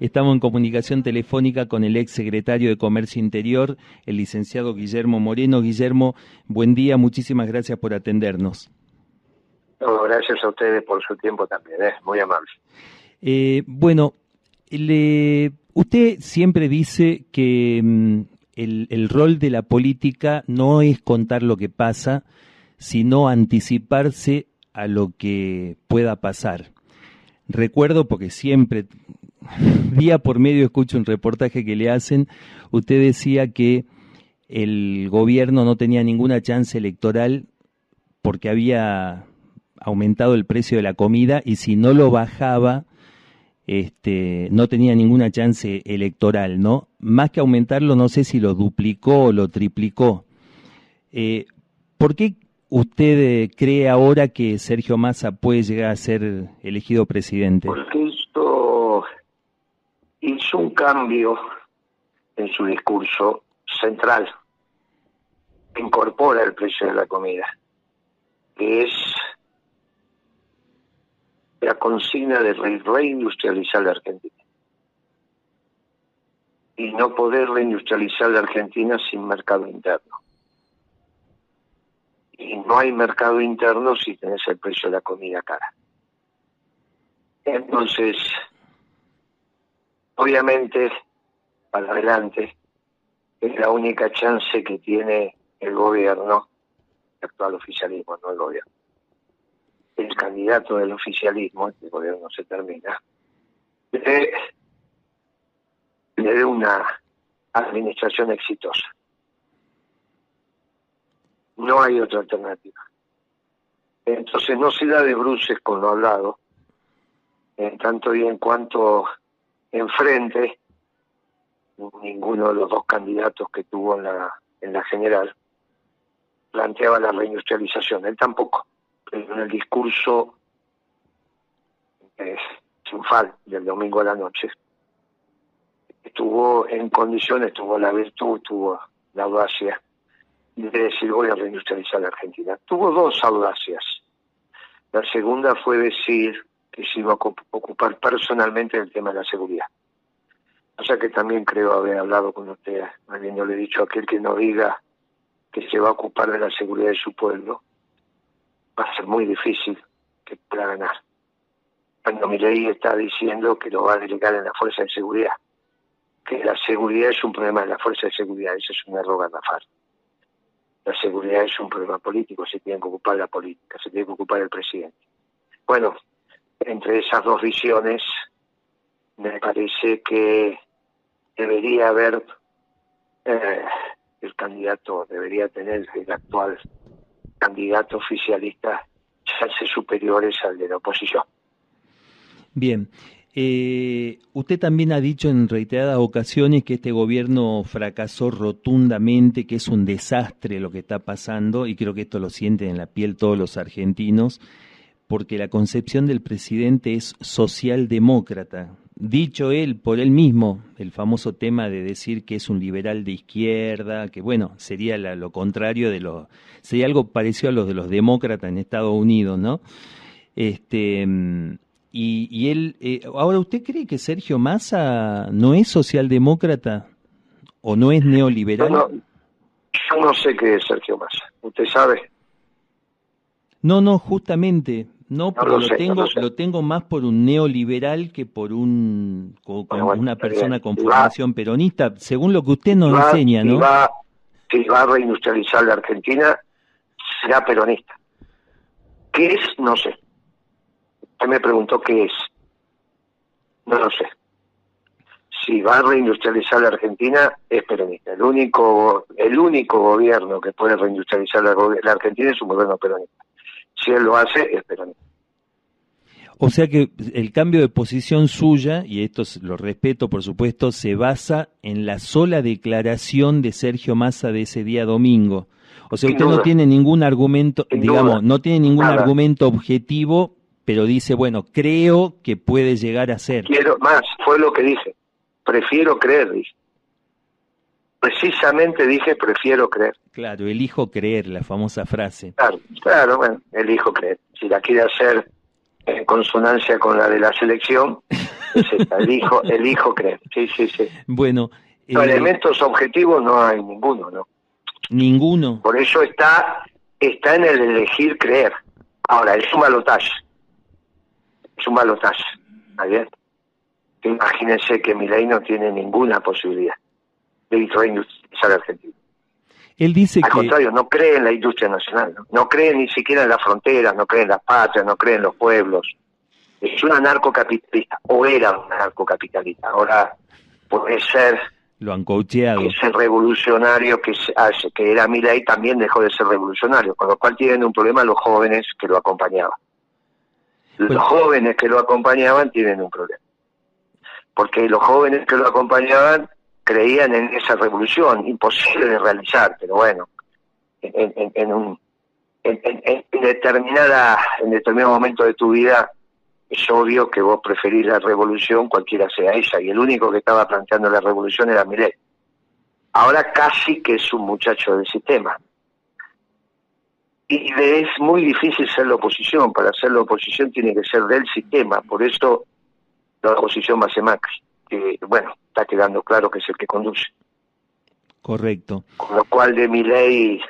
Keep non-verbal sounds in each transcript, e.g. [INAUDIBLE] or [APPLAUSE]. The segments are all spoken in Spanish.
Estamos en comunicación telefónica con el ex secretario de Comercio Interior, el licenciado Guillermo Moreno. Guillermo, buen día, muchísimas gracias por atendernos. gracias a ustedes por su tiempo también, es ¿eh? muy amable. Eh, bueno, usted siempre dice que mm, el rol de la política no es contar lo que pasa, sino anticiparse a lo que pueda pasar. Recuerdo, porque siempre día por medio escucho un reportaje que le hacen, usted decía que el gobierno no tenía ninguna chance electoral porque había aumentado el precio de la comida y si no lo bajaba, este, no tenía ninguna chance electoral, ¿no? Más que aumentarlo, no sé si lo duplicó o lo triplicó. Eh, ¿Por qué usted cree ahora que Sergio Massa puede llegar a ser elegido presidente? Porque esto hizo un cambio en su discurso central, incorpora el precio de la comida, que es la consigna de reindustrializar la Argentina. Y no poder reindustrializar la Argentina sin mercado interno. Y no hay mercado interno si tenés el precio de la comida cara. Entonces, Obviamente, para adelante, es la única chance que tiene el gobierno, el actual oficialismo, no el gobierno. El candidato del oficialismo, el gobierno se termina, le, le dé una administración exitosa. No hay otra alternativa. Entonces no se da de bruces con lo hablado, en tanto y en cuanto enfrente, ninguno de los dos candidatos que tuvo en la, en la general planteaba la reindustrialización, él tampoco, pero en el discurso triunfal del domingo a la noche estuvo en condiciones, tuvo la virtud, tuvo la audacia de decir voy a reindustrializar la Argentina. Tuvo dos audacias. La segunda fue decir que se iba a ocupar personalmente del tema de la seguridad. O sea que también creo haber hablado con usted, habiéndole dicho a aquel que no diga que se va a ocupar de la seguridad de su pueblo, va a ser muy difícil que pueda ganar. Cuando mi ley está diciendo que lo va a delegar en la fuerza de seguridad, que la seguridad es un problema de la fuerza de seguridad, eso es un error garrafal. La seguridad es un problema político, se tiene que ocupar la política, se tiene que ocupar el presidente. Bueno, entre esas dos visiones, me parece que debería haber, eh, el candidato, debería tener el actual candidato oficialista chances superiores al de la oposición. Bien. Eh, usted también ha dicho en reiteradas ocasiones que este gobierno fracasó rotundamente, que es un desastre lo que está pasando, y creo que esto lo sienten en la piel todos los argentinos porque la concepción del presidente es socialdemócrata. Dicho él por él mismo, el famoso tema de decir que es un liberal de izquierda, que bueno, sería lo contrario de lo, sería algo parecido a los de los demócratas en Estados Unidos, ¿no? Este, y, él, eh, ahora, ¿usted cree que Sergio Massa no es socialdemócrata o no es neoliberal? yo no sé qué es Sergio Massa, ¿usted sabe? No, no, justamente, no, pero lo, tengo, lo, tengo más por un neoliberal que por un una persona con formación peronista, según lo que usted nos enseña, ¿no? Si va, si va a reindustrializar la Argentina, será peronista. ¿Qué es? No sé. Usted me preguntó qué es. No lo sé. Si va a reindustrializar la Argentina, es peronista. El único, el único gobierno que puede reindustrializar la Argentina es un gobierno peronista si él lo hace, es O sea que el cambio de posición suya, y esto lo respeto por supuesto, se basa en la sola declaración de Sergio Massa de ese día domingo. O sea, usted no tiene ningún argumento, digamos, no tiene ningún argumento objetivo, pero dice, bueno, creo que puede llegar a ser. Quiero más, fue lo que dije. Prefiero creer, dije. Precisamente dije, prefiero creer. Claro, elijo creer, la famosa frase. Claro, claro, bueno, elijo creer. Si la quiere hacer en consonancia con la de la selección, [LAUGHS] Es esta, elijo, elijo creer. Sí, sí, sí. Bueno. No, eh, elementos objetivos no hay ninguno, ¿no? Ninguno. Por eso está, está en el elegir creer. Ahora, es un balotaje. Es un balotaje. ¿Está bien? Imagínense que Milei no tiene ninguna posibilidad de Argentina. Él dice Al que contrario, no cree en la industria nacional, ¿no? no cree ni siquiera en las fronteras, no cree en las patrias, no cree en los pueblos. Es un anarcocapitalista, o era un anarcocapitalista. Ahora puede ser lo han coacheado. que ese revolucionario que, se hace, que era Milei también dejó de ser revolucionario, con lo cual tienen un problema los jóvenes que lo acompañaban. Los Bueno. jóvenes que lo acompañaban tienen un problema. Porque los jóvenes que lo acompañaban creían en esa revolución, imposible de realizar, pero bueno, en, en- en un, en, en- determinada, en determinado momento de tu vida es obvio que vos preferís la revolución, cualquiera sea ella, y el único que estaba planteando la revolución era Milei. Ahora casi que es un muchacho del sistema. Y es muy difícil ser la oposición, para ser la oposición tiene que ser del sistema, por eso la oposición va a ser Macri, que bueno, está quedando claro que es el que conduce. Correcto. Con lo cual de Milei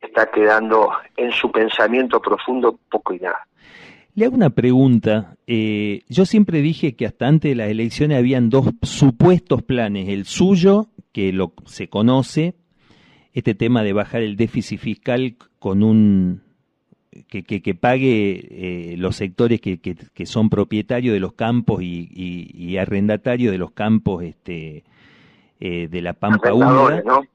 está quedando en su pensamiento profundo poco y nada. Le hago una pregunta. Eh, yo siempre dije que hasta antes de las elecciones habían dos supuestos planes. El suyo, que lo se conoce, este tema de bajar el déficit fiscal con un que, que, que pague eh, los sectores que, que, son propietarios de los campos y, y, y arrendatarios de los campos este, eh, de la Pampa Arrendadores, Húmeda. ¿no?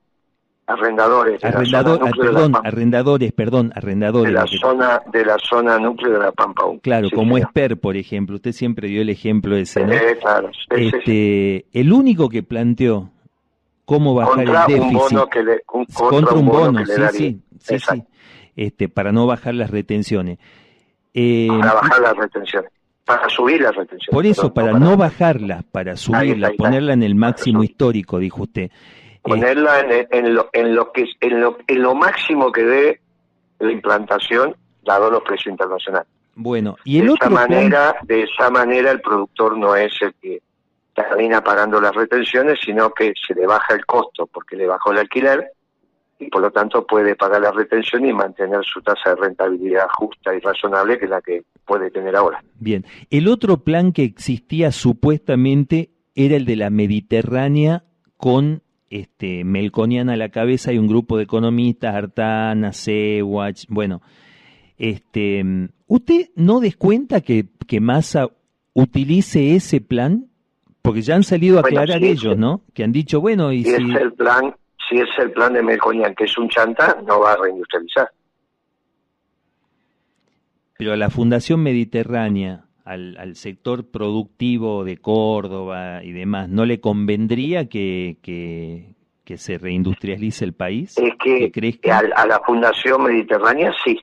Arrendadores. de la Arrendador, zona ah, de la perdón, arrendadores, perdón, de arrendadores. la lo que- zona de la zona núcleo de la Pampa Húmeda. Claro, Sí, como. Esper, por ejemplo. Usted siempre dio el ejemplo ese, ¿no? Eh, claro, sí, sí, sí. Este, el único que planteó cómo bajar contra el un déficit bono que le un- contra, un bono, que le sí, daría. sí, sí, este, para no bajar las retenciones. Eh, para bajar las retenciones, para subir las retenciones. por eso, para no bajarlas, para subirla, ahí está. ponerla en el máximo histórico, dijo usted. Eh, ponerla en, en lo, en lo que en lo, en lo máximo que dé la implantación dado los precios internacionales. bueno, y el de otro esa plan- manera, de esa manera el productor no es el que termina pagando las retenciones, sino que se le baja el costo porque le bajó el alquiler y por lo tanto puede pagar la retención y mantener su tasa de rentabilidad justa y razonable que es la que puede tener ahora. Bien, el otro plan que existía supuestamente era el de la Mediterránea con este Melconian a la cabeza y un grupo de economistas, Artana, Sewach, bueno, este, ¿usted no descuenta que, que Massa utilice ese plan? Porque ya han salido a Bueno, aclarar sí, ellos. ¿no? Que han dicho, bueno, y Si si... es el plan, si es el plan de Melconian, que es un chanta, no va a reindustrializar. Pero a la Fundación Mediterránea, al, al sector productivo de Córdoba y demás, ¿no le convendría que, que, que se reindustrialice el país? Es que a, a la Fundación Mediterránea sí,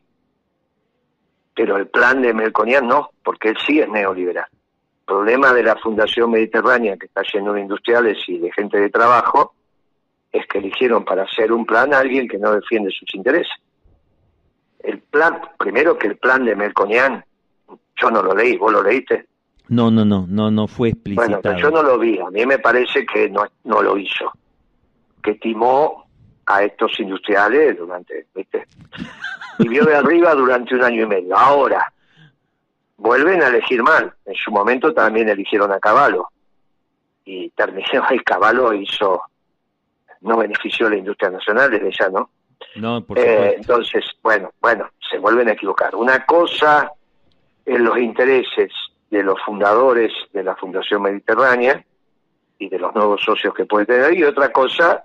pero el plan de Melconian no, porque él sí es neoliberal. El problema de la Fundación Mediterránea, que está lleno de industriales y de gente de trabajo, es que eligieron para hacer un plan a alguien que no defiende sus intereses. El plan, primero que el plan de Melconian, yo no lo leí, vos lo leíste. No, no, no, no, no fue Bueno, explicitado. pero yo no lo vi, a mí me parece que no, no lo hizo, que timó a estos industriales durante, ¿viste? [LAUGHS] Y vio de arriba durante un año y medio. Ahora, vuelven a elegir mal. En su momento también eligieron a Caballo. Y terminó, [LAUGHS] el Caballo hizo, no benefició a la industria nacional desde ya, ¿no? No, por Eh, entonces, bueno, bueno, se vuelven a equivocar. Una cosa en los intereses de los fundadores de la Fundación Mediterránea y de los nuevos socios que puede tener, y otra cosa,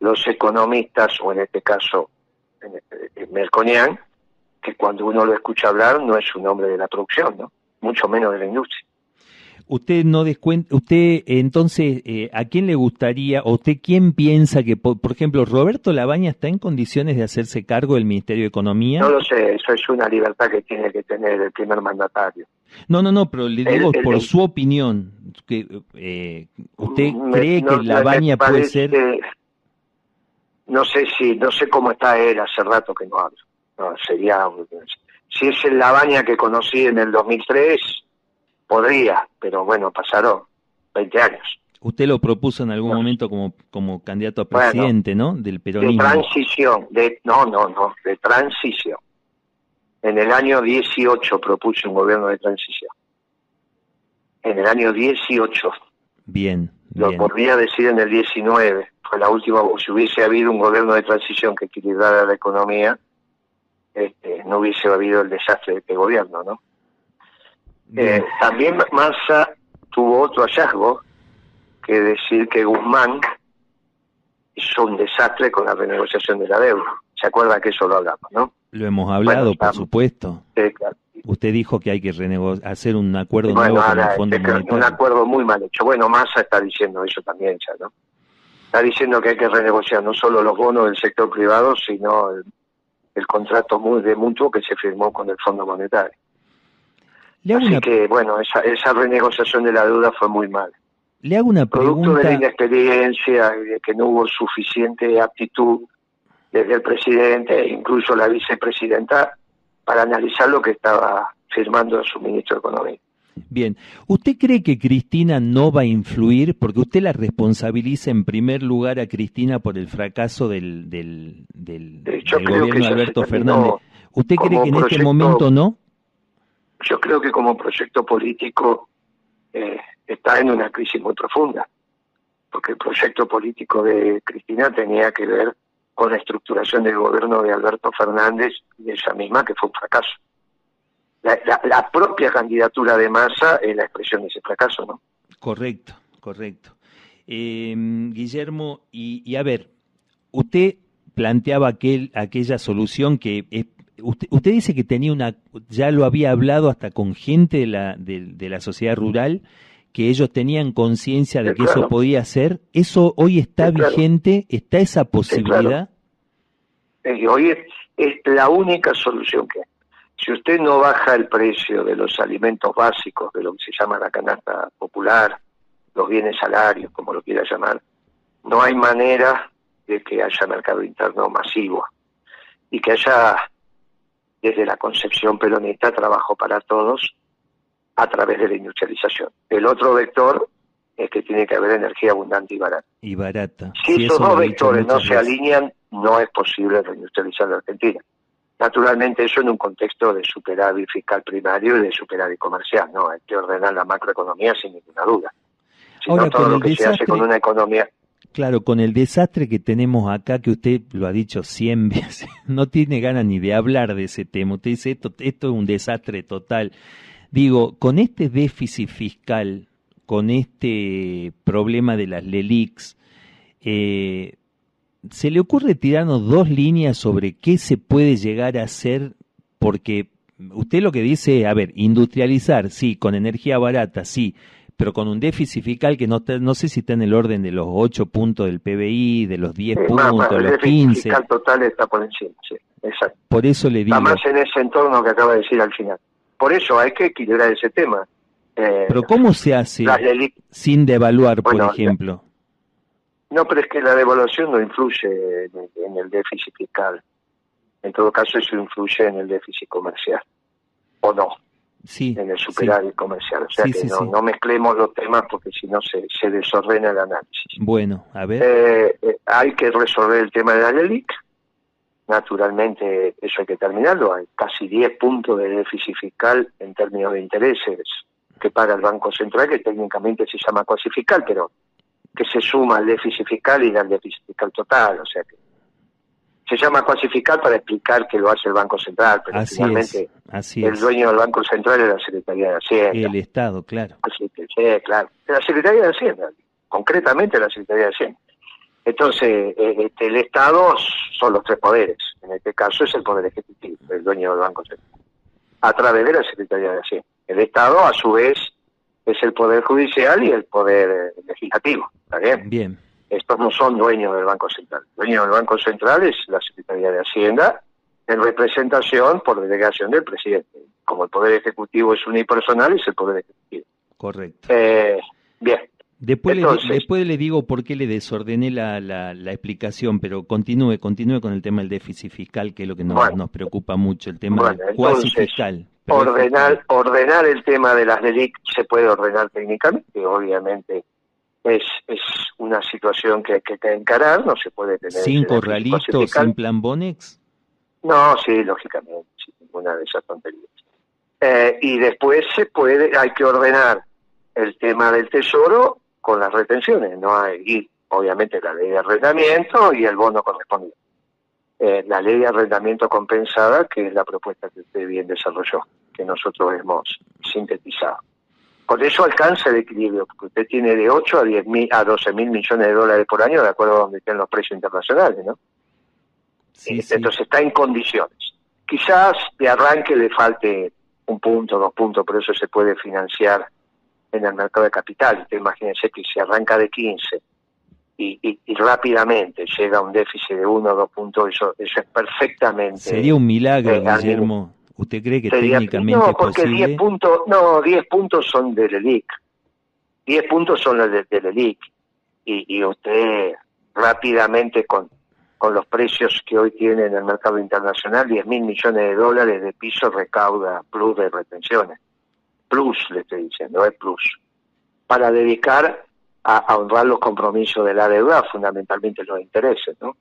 los economistas, o en este caso, en, en Melconian, que cuando uno lo escucha hablar no es un hombre de la producción, ¿no? Mucho menos de la industria. Usted no descuenta, usted entonces, eh, ¿a quién le gustaría, o usted quién piensa que, por, por ejemplo, Roberto Labaña está en condiciones de hacerse cargo del Ministerio de Economía? No lo sé, eso es una libertad que tiene que tener el primer mandatario. No, no, no, pero le digo el- por el- su opinión. Que, eh, ¿Usted Me- cree no, que Labaña puede ser? No sé si, no sé cómo está él, hace rato que no hablo. No, sería, si es el Labaña que conocí en el 2003, podría, pero bueno, pasaron 20 años. Usted lo propuso en algún momento como, como candidato a presidente, ¿no? Del peronismo. De transición, de, no, no, no, de transición. En el año 18 propuse un gobierno de transición. En el año 18. Bien. Lo podría decir en el 19. Fue la última, si hubiese habido un gobierno de transición que equilibrara la economía, este, no hubiese habido el desastre de este gobierno, ¿no? Eh, también Massa tuvo otro hallazgo, que decir que Guzmán hizo un desastre con la renegociación de la deuda. ¿Se acuerda que eso lo hablamos, no? Lo hemos hablado, por supuesto. Usted dijo que hay que hacer un acuerdo nuevo con el Fondo Monetario. Un acuerdo muy mal hecho. Bueno, Massa está diciendo eso también ya, ¿no? Está diciendo que hay que renegociar no solo los bonos del sector privado, sino el, el contrato muy de mutuo que se firmó con el Fondo Monetario. Así que, bueno, esa, esa renegociación de la deuda fue muy mal. Le hago una pregunta. Producto de la inexperiencia y de que no hubo suficiente aptitud desde el presidente e incluso la vicepresidenta para analizar lo que estaba firmando su ministro de Economía. Bien, ¿usted cree que Cristina no va a influir? Porque usted la responsabiliza en primer lugar a Cristina por el fracaso del, del, del, gobierno de Alberto Fernández. ¿Usted cree que en este momento no? Yo creo que como proyecto político eh, está en una crisis muy profunda, porque el proyecto político de Cristina tenía que ver con la estructuración del gobierno de Alberto Fernández y esa misma que fue un fracaso. La, propia candidatura de Massa es la expresión de ese fracaso, ¿no? Correcto, correcto. Eh, Guillermo, y, y, a ver, usted planteaba aquel, aquella solución que es Usted, dice que tenía una, ya lo había hablado hasta con gente de la, de, la sociedad rural, que ellos tenían conciencia de que eso podía ser. ¿Eso hoy está vigente? ¿Está esa posibilidad? Y hoy es, la única solución que hay. Si usted no baja el precio de los alimentos básicos, de lo que se llama la canasta popular, los bienes salarios, como lo quiera llamar, no hay manera de que haya mercado interno masivo y que haya desde la concepción peronista, trabajo para todos a través de la industrialización. El otro vector es que tiene que haber energía abundante y barata. Y barata. Si esos dos vectores no se alinean, no es posible reindustrializar la Argentina. Naturalmente eso en un contexto de superávit fiscal primario y de superávit comercial, ¿no? Hay que ordenar la macroeconomía sin ninguna duda. Si no, todo lo que se hace con una economía Claro, con el desastre que tenemos acá, que usted lo ha dicho cien [LAUGHS] veces, no tiene ganas ni de hablar de ese tema. Usted dice, esto, esto es un desastre total. Digo, con este déficit fiscal, con este problema de las LELIX, eh, ¿se le ocurre tirarnos dos líneas sobre qué se puede llegar a hacer? Porque usted lo que dice, a ver, industrializar, sí, con energía barata, sí, pero con un déficit fiscal que no, no sé si está en el orden de los 8 puntos del PBI, de los 10 puntos, de los 15. El fiscal total está por encima, sí, exacto. Por eso le digo. Está más en ese entorno que acaba de decir al final. Por eso hay que equilibrar ese tema. Eh, pero ¿cómo se hace sin devaluar, por ejemplo? no, pero es que la devaluación no influye en el déficit fiscal. En todo caso, eso influye en el déficit comercial. ¿O no? En el superávit comercial. O sea que no, mezclemos los temas porque si no se, se desordena el análisis. Bueno, a ver. Eh, eh, hay que resolver el tema de la LELIC. Naturalmente, eso hay que terminarlo. Hay casi 10 puntos de déficit fiscal en términos de intereses que paga el Banco Central, que técnicamente se llama cuasi fiscal, pero que se suma al déficit fiscal y al déficit fiscal total. O sea que se llama clasificar para explicar que lo hace el Banco Central, pero finalmente el dueño del Banco Central es la Secretaría de Hacienda. El Estado, claro. sí, claro. La Secretaría de Hacienda, concretamente la Secretaría de Hacienda. Entonces, eh, este, el Estado son los tres poderes. En este caso es el Poder Ejecutivo, el dueño del Banco Central, a través de la Secretaría de Hacienda. El Estado, a su vez, es el Poder Judicial y el Poder Legislativo. ¿Está bien? Bien estos no son dueños del Banco Central. El dueño del Banco Central es la Secretaría de Hacienda en representación por delegación del presidente. Como el Poder Ejecutivo es unipersonal, es el Poder Ejecutivo. Correcto. Eh, bien. Después, le, después le digo por qué le desordené la, la, explicación, pero continúe, continúe con el tema del déficit fiscal, que es lo que nos, nos preocupa mucho, el tema del cuasi fiscal. ordenar, ordenar el tema de las LELIC se puede ordenar técnicamente, obviamente es, es una situación que hay que encarar, no se puede tener... ¿Sin corralitos, sin plan Bonex? No, sí, lógicamente, sin ninguna de esas tonterías. Eh, y después se puede, hay que ordenar el tema del tesoro con las retenciones, no hay, y obviamente la ley de arrendamiento y el bono correspondiente. Eh, la ley de arrendamiento compensada, que es la propuesta que usted bien desarrolló, que nosotros hemos sintetizado. Con eso alcanza el equilibrio, porque usted tiene de 8 a 10 mil, a 12 mil millones de dólares por año, de acuerdo a donde estén los precios internacionales, ¿no? Sí, Entonces está en condiciones. Quizás de arranque le falte un punto, dos puntos, pero eso se puede financiar en el mercado de capital. Usted imagínense que si arranca de 15 y, rápidamente llega a un déficit de uno o dos puntos, eso, eso es perfectamente... Sería un milagro, eh, Guillermo. ¿Usted cree que técnicamente no, porque 10 puntos, no, 10 puntos son del ELIC. 10 puntos son los del ELIC. Y, y usted rápidamente con, con los precios que hoy tiene en el mercado internacional, 10 mil millones de dólares de piso recauda plus de retenciones. Plus, le estoy diciendo, es plus. Para dedicar a, honrar los compromisos de la deuda, fundamentalmente los intereses, ¿no?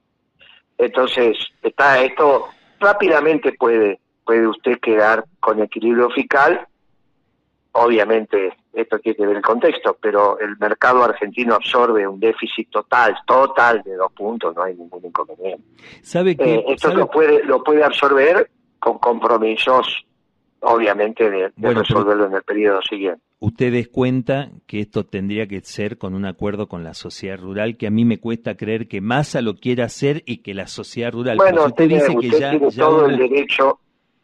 Entonces, está esto rápidamente puede puede usted quedar con equilibrio fiscal. Obviamente, esto tiene que ver el contexto, pero el mercado argentino absorbe un déficit total, total de dos puntos, no hay ningún inconveniente. ¿Sabe que, eh, esto lo puede lo puede absorber con compromisos, obviamente, de, resolverlo en el periodo siguiente usted descuenta que esto tendría que ser con un acuerdo con la sociedad rural, que a mí me cuesta creer que Massa lo quiera hacer y que la sociedad rural. Bueno, usted, dice que ya, tiene todo el derecho,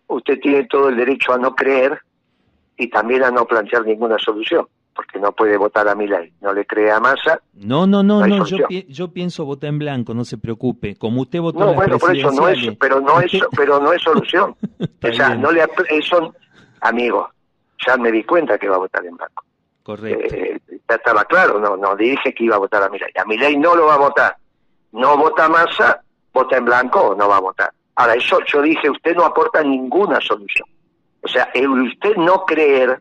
usted tiene todo el derecho a no creer y también a no plantear ninguna solución, porque no puede votar a mi ley, no le cree a Massa. No, no, no, no, yo, pienso votar en blanco, no se preocupe. Como usted votó no, bueno, por eso no es, pero no es, pero no es solución. [LAUGHS] o sea, no le, eso, amigo, ya me di cuenta que iba a votar en blanco. Correcto. Eh, ya estaba claro, no, no dije que iba a votar a mi ley. A mi ley no lo va a votar. No vota Massa, vota en blanco o no va a votar. Ahora, eso yo dije, usted no aporta ninguna solución. O sea, el usted no creer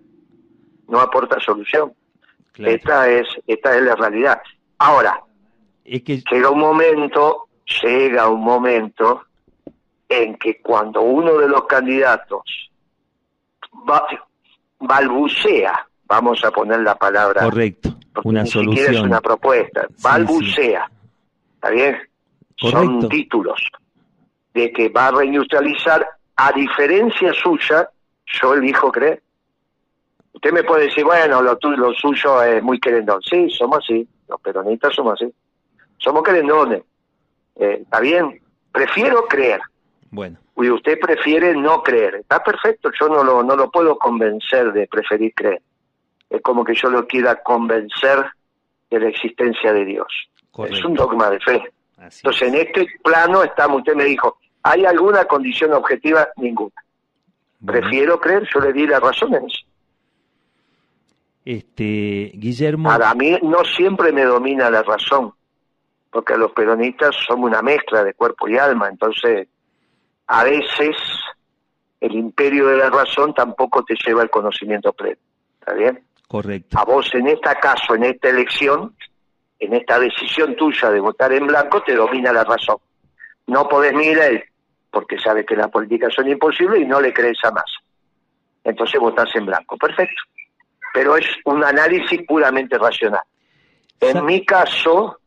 no aporta solución. Esta es esta es la realidad. Ahora, es que... llega un momento, llega un momento en que cuando uno de los candidatos va, balbucea, vamos a poner la palabra. Correcto, una ni solución. es una propuesta, balbucea. ¿Está bien? Son títulos de que va a reindustrializar, a diferencia suya, yo elijo creer. Usted me puede decir, bueno, lo, lo suyo es muy querendón. Sí, somos así, los peronistas somos así. Somos querendones. Eh, ¿Está bien? Prefiero creer. Bueno y usted prefiere no creer. Está perfecto, yo no lo, no lo puedo convencer de preferir creer. Es como que yo lo quiera convencer de la existencia de Dios. Es un dogma de fe. Entonces, en este plano estamos, usted me dijo, ¿hay alguna condición objetiva? Ninguna. Prefiero creer, yo le di las razones. Este, Guillermo. Para mí no siempre me domina la razón, porque los peronistas somos una mezcla de cuerpo y alma, entonces a veces el imperio de la razón tampoco te lleva al conocimiento pleno. ¿Está bien? Correcto. A vos en este caso, en esta elección, en esta decisión tuya de votar en blanco, te domina la razón. No podés mirar porque sabes que las políticas son imposibles y no le crees a más. Entonces votás en blanco. Perfecto. Pero es un análisis puramente racional. En mi caso,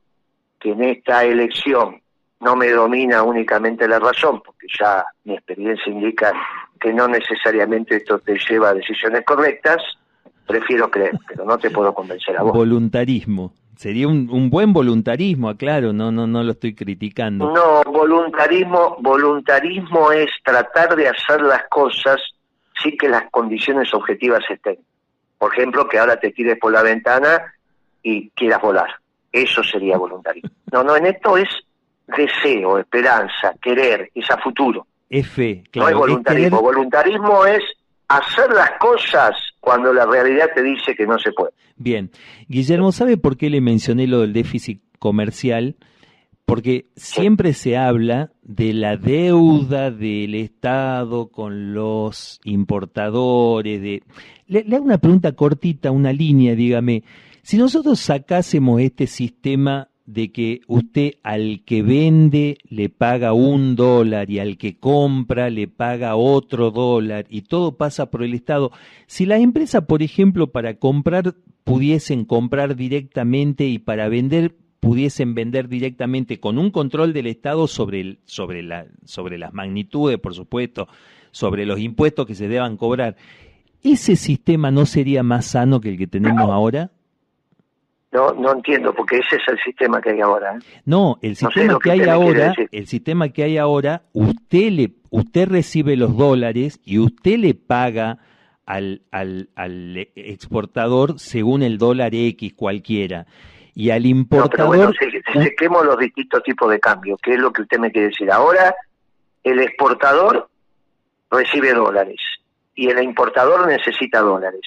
que en esta elección no me domina únicamente la razón, porque ya mi experiencia indica que no necesariamente esto te lleva a decisiones correctas, prefiero creer, pero no te puedo convencer a vos. Voluntarismo. Sería un, buen voluntarismo, aclaro, no, no, no lo estoy criticando. No, voluntarismo, voluntarismo es tratar de hacer las cosas sin que las condiciones objetivas estén. Por ejemplo, que ahora te tires por la ventana y quieras volar. Eso sería voluntarismo. No, no, en esto es deseo, esperanza, querer, es a futuro. Es fe, No es voluntarismo. Voluntarismo es hacer las cosas cuando la realidad te dice que no se puede. Bien. Guillermo, ¿sabe por qué le mencioné lo del déficit comercial? Porque siempre se habla de la deuda del Estado con los importadores. De... Le, le hago una pregunta cortita, una línea, dígame. Si nosotros sacásemos este sistema de que usted al que vende le paga un dólar y al que compra le paga otro dólar y todo pasa por el Estado. Si las empresas, por ejemplo, para comprar pudiesen comprar directamente y para vender pudiesen vender directamente con un control del Estado sobre, la, sobre las magnitudes, por supuesto, sobre los impuestos que se deban cobrar, ¿ese sistema no sería más sano que el que tenemos ahora? No, no entiendo, porque ese es el sistema que hay ahora. ¿eh? No, el sistema que, que hay ahora, el sistema que hay ahora, usted le, usted recibe los dólares y usted le paga al, al, al exportador según el dólar X cualquiera y al importador... No, pero bueno, los distintos tipos de cambio, ¿qué es lo que usted me quiere decir? Ahora el exportador recibe dólares y el importador necesita dólares.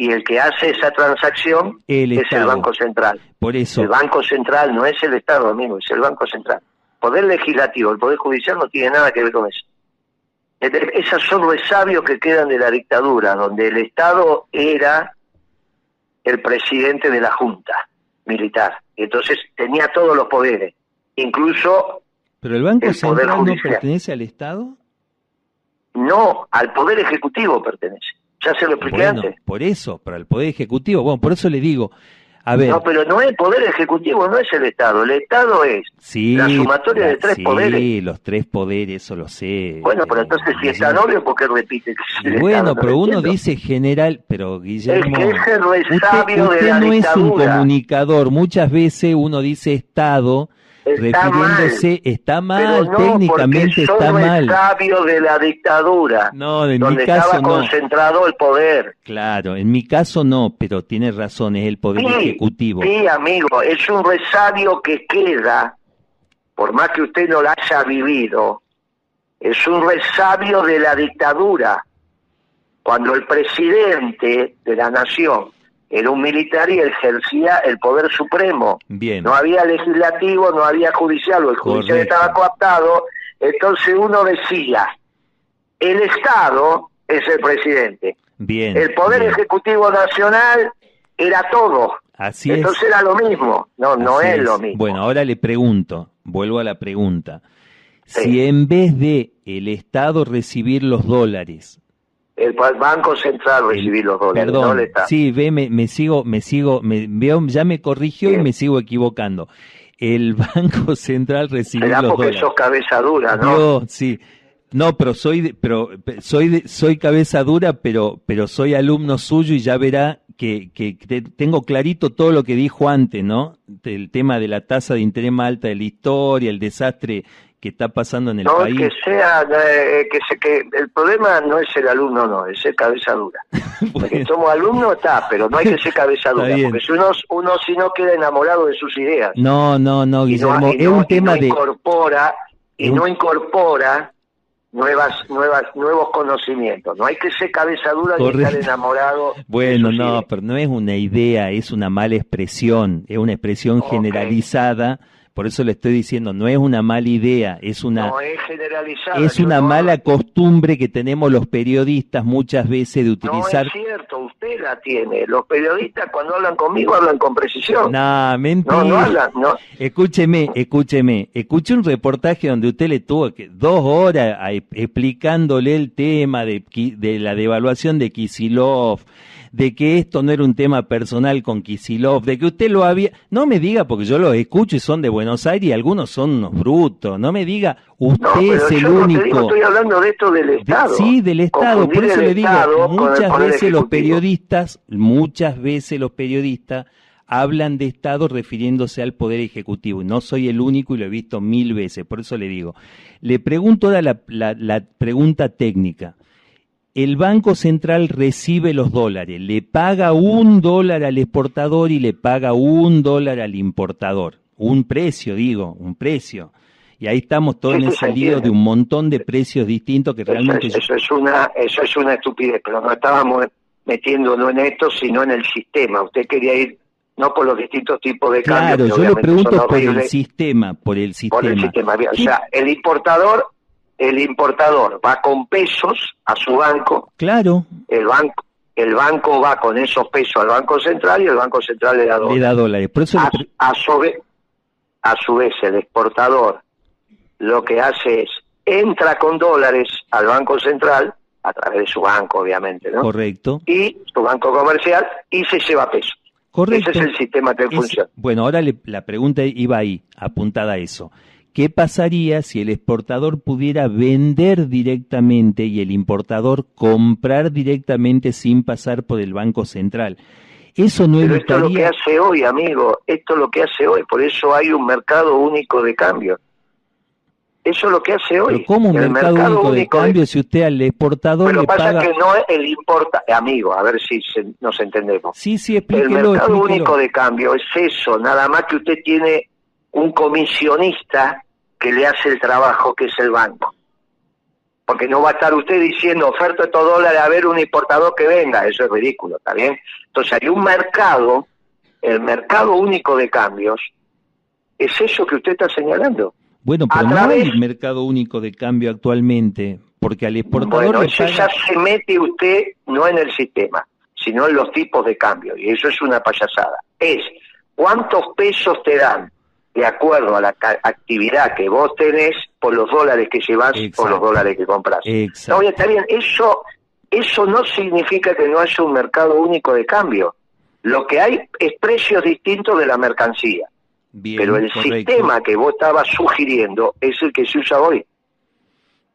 Y el que hace esa transacción es el Banco Central. Por eso. El Banco Central no es el Estado, amigo, es el Banco Central. Poder legislativo, el Poder Judicial no tiene nada que ver con eso. Esos son los sabios que quedan de la dictadura, donde el Estado era el presidente de la Junta militar. Entonces tenía todos los poderes, incluso... ¿Pero el Banco Central no pertenece al Estado? No, al Poder Ejecutivo pertenece. Ya se lo expliqué antes. Por eso, para el Poder Ejecutivo, bueno, por eso le digo, a ver. No, pero no es el Poder Ejecutivo, no es el Estado. El Estado es la sumatoria de tres poderes. Sí, los tres poderes, eso lo sé. Bueno, pero entonces si está novio, ¿por qué repite que es Bueno, pero uno dice general, pero Guillermo. Es que es el usted, usted no es un comunicador. Muchas veces uno dice Estado refiriéndose, está mal, técnicamente está mal. sabio de la dictadura, no, en donde mi caso estaba concentrado el poder. Claro, en mi caso no, pero tiene razón, es el poder ejecutivo. Sí, amigo, es un resabio que queda, por más que usted no lo haya vivido, es un resabio de la dictadura. Cuando el presidente de la nación era un militar y ejercía el poder supremo. Bien. No había legislativo, no había judicial, o el judicial estaba coaptado, entonces uno decía, el Estado es el presidente. Bien. El poder ejecutivo nacional era todo. Así entonces era lo mismo. No, no es, lo mismo. Bueno, ahora le pregunto, vuelvo a la pregunta. Si en vez de el Estado recibir los dólares, el Banco Central recibir los dólares, Perdón, Sí, ve, me, sigo, me sigo, me, veo, ya me corrigió y me sigo equivocando. El [LAUGHS] Banco Central recibió los porque sos cabeza dura, ¿no? Yo, sí. No, pero soy, pero soy, soy cabeza dura, pero, pero soy alumno suyo y ya verá que, que, tengo clarito todo lo que dijo antes, ¿no? El tema de la tasa de interés más alta de la historia, el desastre que está pasando en el país. No, que sea, eh, que, se, que el problema no es el alumno, no, es ser cabeza dura. [LAUGHS] Porque somos alumnos está, pero no hay que ser cabeza [LAUGHS] dura, porque si uno, uno si no queda enamorado de sus ideas. No, no, no, Guillermo, es un tema de... Incorpora, y no incorpora nuevas, nuevas, nuevos conocimientos. No hay que ser cabeza dura ni estar enamorado. [LAUGHS] Bueno, no, pero no es una idea, es una mala expresión, es una expresión generalizada por eso le estoy diciendo, no es una mala idea, es una, es, una mala costumbre que tenemos los periodistas muchas veces de utilizar. No es cierto, usted la tiene. Los periodistas cuando hablan conmigo hablan con precisión. No, mentira. No, no hablan, no. Escúcheme, escúcheme. Escuché un reportaje donde usted le tuvo que dos horas explicándole el tema de, de la devaluación de Kisilov de que esto no era un tema personal con Kisilov, de que usted lo había... No me diga, porque yo lo escucho y son de Buenos Aires y algunos son unos brutos, no me diga, usted es el único... estoy hablando de esto del Estado. sí, del Estado, por eso le digo, muchas veces los periodistas, muchas veces los periodistas hablan de Estado refiriéndose al Poder Ejecutivo. No soy el único y lo he visto mil veces, por eso le digo. Le pregunto ahora la pregunta técnica el Banco Central recibe los dólares, le paga un dólar al exportador y le paga un dólar al importador. Un precio, digo, un precio. Y ahí estamos todos en el salido de un montón de precios distintos que realmente... Eso es, una, eso es una estupidez, pero no estábamos metiéndonos en esto, sino en el sistema. Usted quería ir no por los distintos tipos de Claro, cambio. yo lo pregunto por el sistema, por el sistema. Por el sistema. O ¿Qué- sea, el importador, el importador va con pesos a su banco, Claro, el banco, el banco va con esos pesos al Banco Central y el Banco Central le da le dólares. da dólares. Por eso le A, a su vez, a su vez, el exportador lo que hace es entra con dólares al Banco Central, a través de su banco, obviamente, ¿no? correcto, Y su banco comercial, y se lleva pesos. correcto. Ese es el sistema que Es- funciona. bueno, ahora le- la pregunta iba ahí, apuntada a eso. ¿Qué pasaría si el exportador pudiera vender directamente y el importador comprar directamente sin pasar por el Banco Central? Eso no Pero esto es lo que hace hoy, amigo. Esto es lo que hace hoy. Por eso hay un mercado único de cambio. Eso es lo que hace hoy. Pero ¿cómo un El mercado, único de cambio si usted al exportador Pero le pasa paga... que no es el importa, amigo, a ver si se- nos entendemos. Sí, sí, El explíquelo, mercado explíquelo. único de cambio es eso, nada más que usted tiene un comisionista que le hace el trabajo, que es el banco. Porque no va a estar usted diciendo oferta estos dólares a ver un importador que venga, eso es ridículo, ¿está bien? Entonces hay un mercado, el mercado único de cambios, es eso que usted está señalando. Bueno, pero no hay mercado único de cambio actualmente, porque al exportador Bueno, eso paga- ya se mete usted no en el sistema, sino en los tipos de cambio, y eso es una payasada. Es cuántos pesos te dan de acuerdo a la actividad que vos tenés por los dólares que llevas Exacto. los dólares que compras. No, está bien, eso, eso no significa que no haya un mercado único de cambio. Lo que hay es precios distintos de la mercancía. Bien, Pero el correcto. sistema que vos estabas sugiriendo es el que se usa hoy.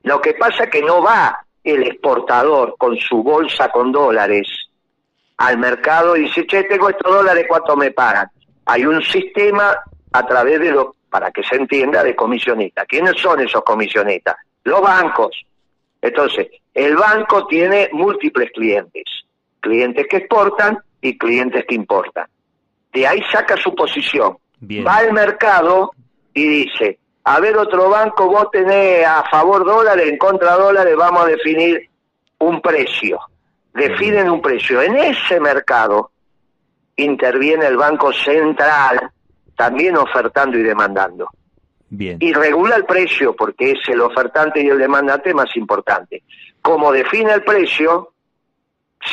Lo que pasa que no va el exportador con su bolsa con dólares al mercado y dice, che, tengo estos dólares, ¿cuánto me pagan? Hay un sistema a través de lo, para que se entienda, de comisionistas. ¿Quiénes son esos comisionistas? Los bancos. Entonces, el banco tiene múltiples clientes. Clientes que exportan y clientes que importan. De ahí saca su posición Bien. va al mercado y dice, a ver otro banco, vos tenés a favor dólares, en contra dólares, vamos a definir un precio. Definen un precio. En ese mercado interviene el Banco Central, también ofertando y demandando. Bien. Y regula el precio, porque es el ofertante y el demandante más importante. Como define el precio,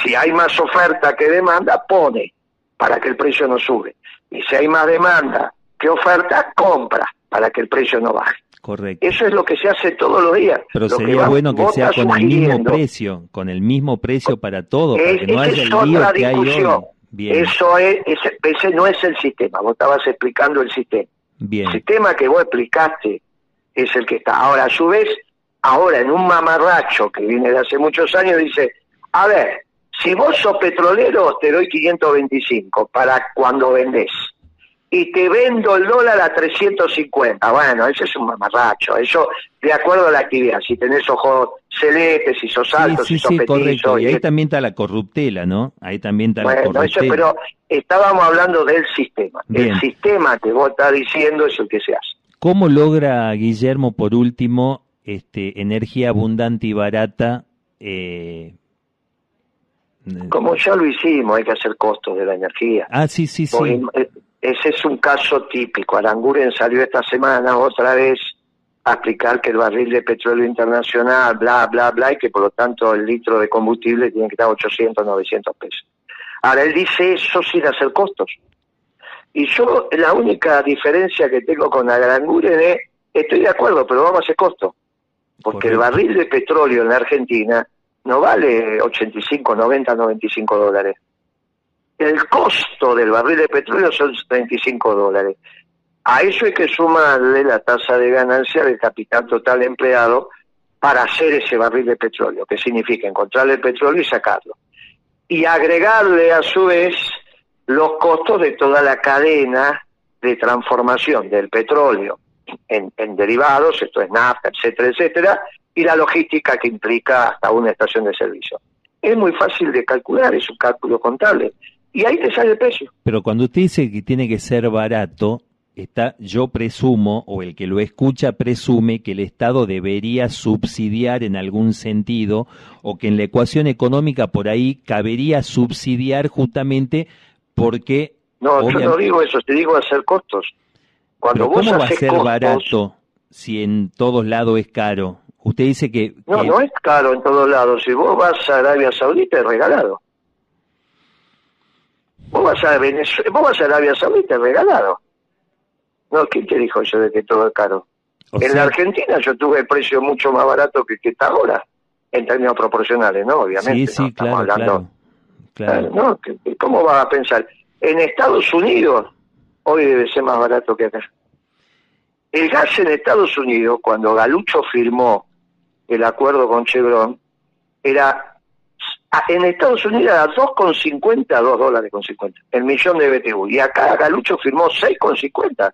si hay más oferta que demanda, pone para que el precio no sube. Y si hay más demanda que oferta, compra para que el precio no baje. Correcto. Eso es lo que se hace todos los días. Pero Lo sería bueno que sea con el mismo precio, con el mismo precio para todo, para que no haya el lío que hay hoy. Bien, Eso es, ese, ese no es el sistema. Vos estabas explicando el sistema. El bien. sistema que vos explicaste es el que está. Ahora, a su vez, ahora en un mamarracho que viene de hace muchos años, dice, a ver, si vos sos petrolero, te doy 525 para cuando vendés. Y te vendo el dólar a 350. Bueno, ese es un mamarracho. Eso, de acuerdo a la actividad. Si tenés ojos celestes, si sos Sí, alto, sí, si sos sí, petizo. correcto. Y y- ahí también está la corruptela, ¿no? Ahí también está la bueno, eso, corruptela. pero estábamos hablando del sistema. Bien. El sistema que vos estás diciendo es el que se hace. ¿Cómo logra Guillermo, por último, este, energía abundante y barata? eh, Como ya lo hicimos, hay que hacer costos de la energía. Ah, sí, sí, sí. Porque, eh, Ese es un caso típico. Aranguren salió esta semana otra vez a explicar que el barril de petróleo internacional, bla, bla, bla, y que por lo tanto el litro de combustible tiene que estar 800, 900 pesos. Ahora él dice eso sin hacer costos. Y yo la única diferencia que tengo con Aranguren es, estoy de acuerdo, pero vamos a hacer costo. Porque el barril de petróleo en la Argentina no vale 85, 90, 95 dólares. El costo del barril de petróleo son 35 dólares. A eso hay que sumarle la tasa de ganancia del capital total empleado para hacer ese barril de petróleo, que significa encontrar el petróleo y sacarlo. Y agregarle a su vez los costos de toda la cadena de transformación del petróleo en, en derivados, esto es nafta, etcétera, etcétera, y la logística que implica hasta una estación de servicio. Es muy fácil de calcular, es un cálculo contable. Y ahí te sale el precio. Pero cuando usted dice que tiene que ser barato, está, yo presumo, o el que lo escucha presume, que el Estado debería subsidiar en algún sentido, o que en la ecuación económica por ahí cabería subsidiar justamente porque No, yo no digo eso, te digo hacer costos. Cuando vos ¿Cómo va a ser barato si en todos lados es caro? Usted dice que... No, no es caro en todos lados. Si vos vas a Arabia Saudita es regalado. Vos vas a Venezuela, vos vas a Arabia Saudita es regalado. No, ¿quién te dijo eso de que todo es caro? en la Argentina yo tuve el precio mucho más barato que, que está ahora, en términos proporcionales, ¿no? Obviamente. Sí, sí, claro, claro, claro. ¿no? ¿Cómo vas a pensar? En Estados Unidos hoy debe ser más barato que acá. El gas en Estados Unidos, cuando Galucho firmó el acuerdo con Chevron, era en Estados Unidos era 2,50, 2 dólares con 50, el millón de BTU. Y acá Galucho firmó 6,50.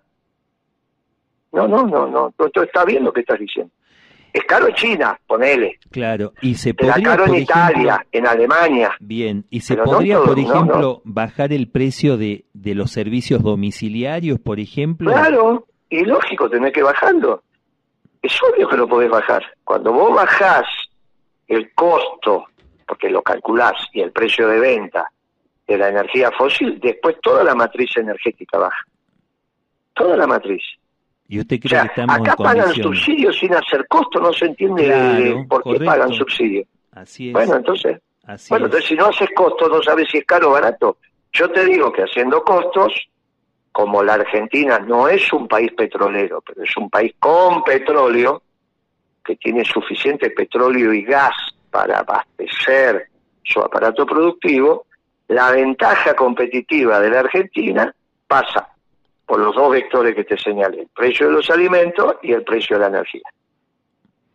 No, no, no, no, tú, está bien lo que estás diciendo. Es caro en China, ponele. Claro, y se podría, caro en Italia, en Alemania. Bien, y se podría, por ejemplo, bajar el precio de, de los servicios domiciliarios, por ejemplo. Claro, y lógico, tenés que bajarlo. Es obvio que lo podés bajar. Cuando vos bajás el costo, porque lo calculás, y el precio de venta de la energía fósil, después toda la matriz energética baja. Toda la matriz. ¿Y usted cree que estamos acá pagan subsidios sin hacer costo, no se entiende por qué pagan subsidios. Así es. Bueno, entonces, bueno, entonces si no haces costo, no sabes si es caro o barato. Yo te digo que haciendo costos, como la Argentina no es un país petrolero, pero es un país con petróleo, que tiene suficiente petróleo y gas para abastecer su aparato productivo, la ventaja competitiva de la Argentina pasa por los dos vectores que te señalé, el precio de los alimentos y el precio de la energía.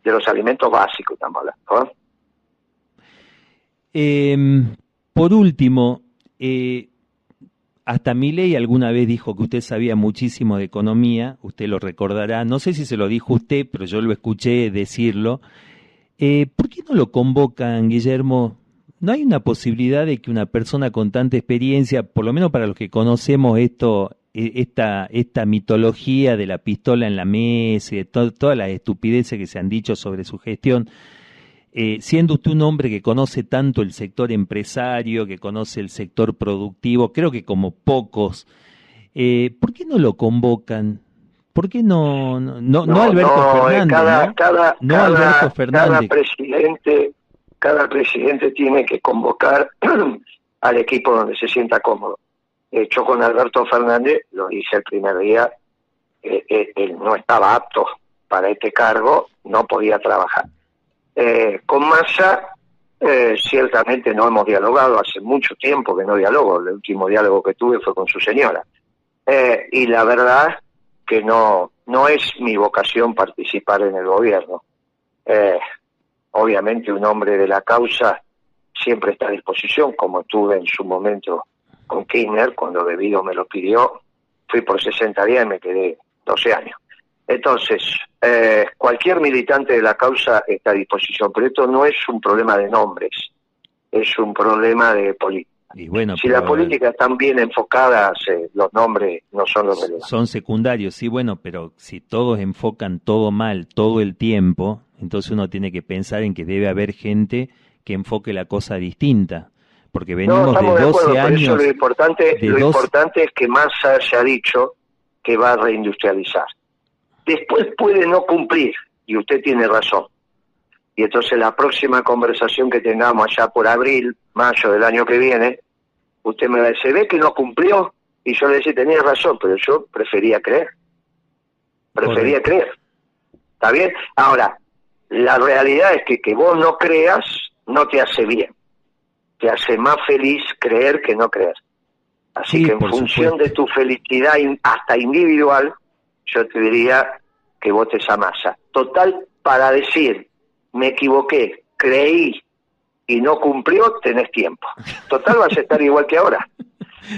De los alimentos básicos estamos hablando. Em, por último, eh, hasta Milei alguna vez dijo que usted sabía muchísimo de economía, usted lo recordará, no sé si se lo dijo usted, pero yo lo escuché decirlo. Eh, ¿Por qué no lo convocan, Guillermo? ¿No hay una posibilidad de que una persona con tanta experiencia, por lo menos para los que conocemos esto esta, esta mitología de la pistola en la mesa y todas las estupideces que se han dicho sobre su gestión, eh, siendo usted un hombre que conoce tanto el sector empresario, que conoce el sector productivo, creo que como pocos, eh, ¿por qué no lo convocan? ¿Por qué no, no, no, Alberto Fernández? Cada, cada, cada presidente, cada presidente tiene que convocar [CLEARS THROAT] al equipo donde se sienta cómodo hecho con Alberto Fernández, lo hice el primer día, eh, eh, él no estaba apto para este cargo, no podía trabajar. Eh, con Massa, ciertamente no hemos dialogado, hace mucho tiempo que no dialogo, el último diálogo que tuve fue con su señora. y la verdad que no, no es mi vocación participar en el gobierno. obviamente un hombre de la causa siempre está a disposición, como estuve en su momento con Kirchner, cuando Debido me lo pidió, fui por 60 días y me quedé 12 años. Entonces, eh, cualquier militante de la causa está a disposición, pero esto no es un problema de nombres, es un problema de política. Y bueno, si la política está bien enfocada, los nombres no son los relevantes. Son secundarios, sí, bueno, pero si todos enfocan todo mal todo el tiempo, entonces uno tiene que pensar en que debe haber gente que enfoque la cosa distinta porque venimos de 12 años. lo importante, lo importante es que Massa haya dicho que va a reindustrializar. Después puede no cumplir, y usted tiene razón. Y entonces la próxima conversación que tengamos allá por abril, mayo del año que viene, usted me va a decir, ¿ve que no cumplió? Y yo le decía, tenía razón, pero yo prefería creer. Prefería creer. ¿Está bien? Ahora, la realidad es que que vos no creas no te hace bien te hace más feliz creer que no creer. Así que en función de tu felicidad hasta individual, yo te diría que votes a masa. Total, para decir, me equivoqué, creí y no cumplió, tenés tiempo. Total, vas a estar [LAUGHS] igual que ahora.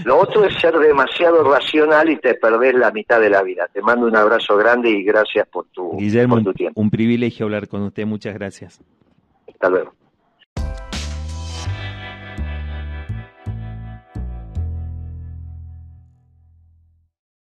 Lo otro es ser demasiado racional y te perdés la mitad de la vida. Te mando un abrazo grande y gracias por tu, por tu tiempo. Un privilegio hablar con usted. Muchas gracias. Hasta luego.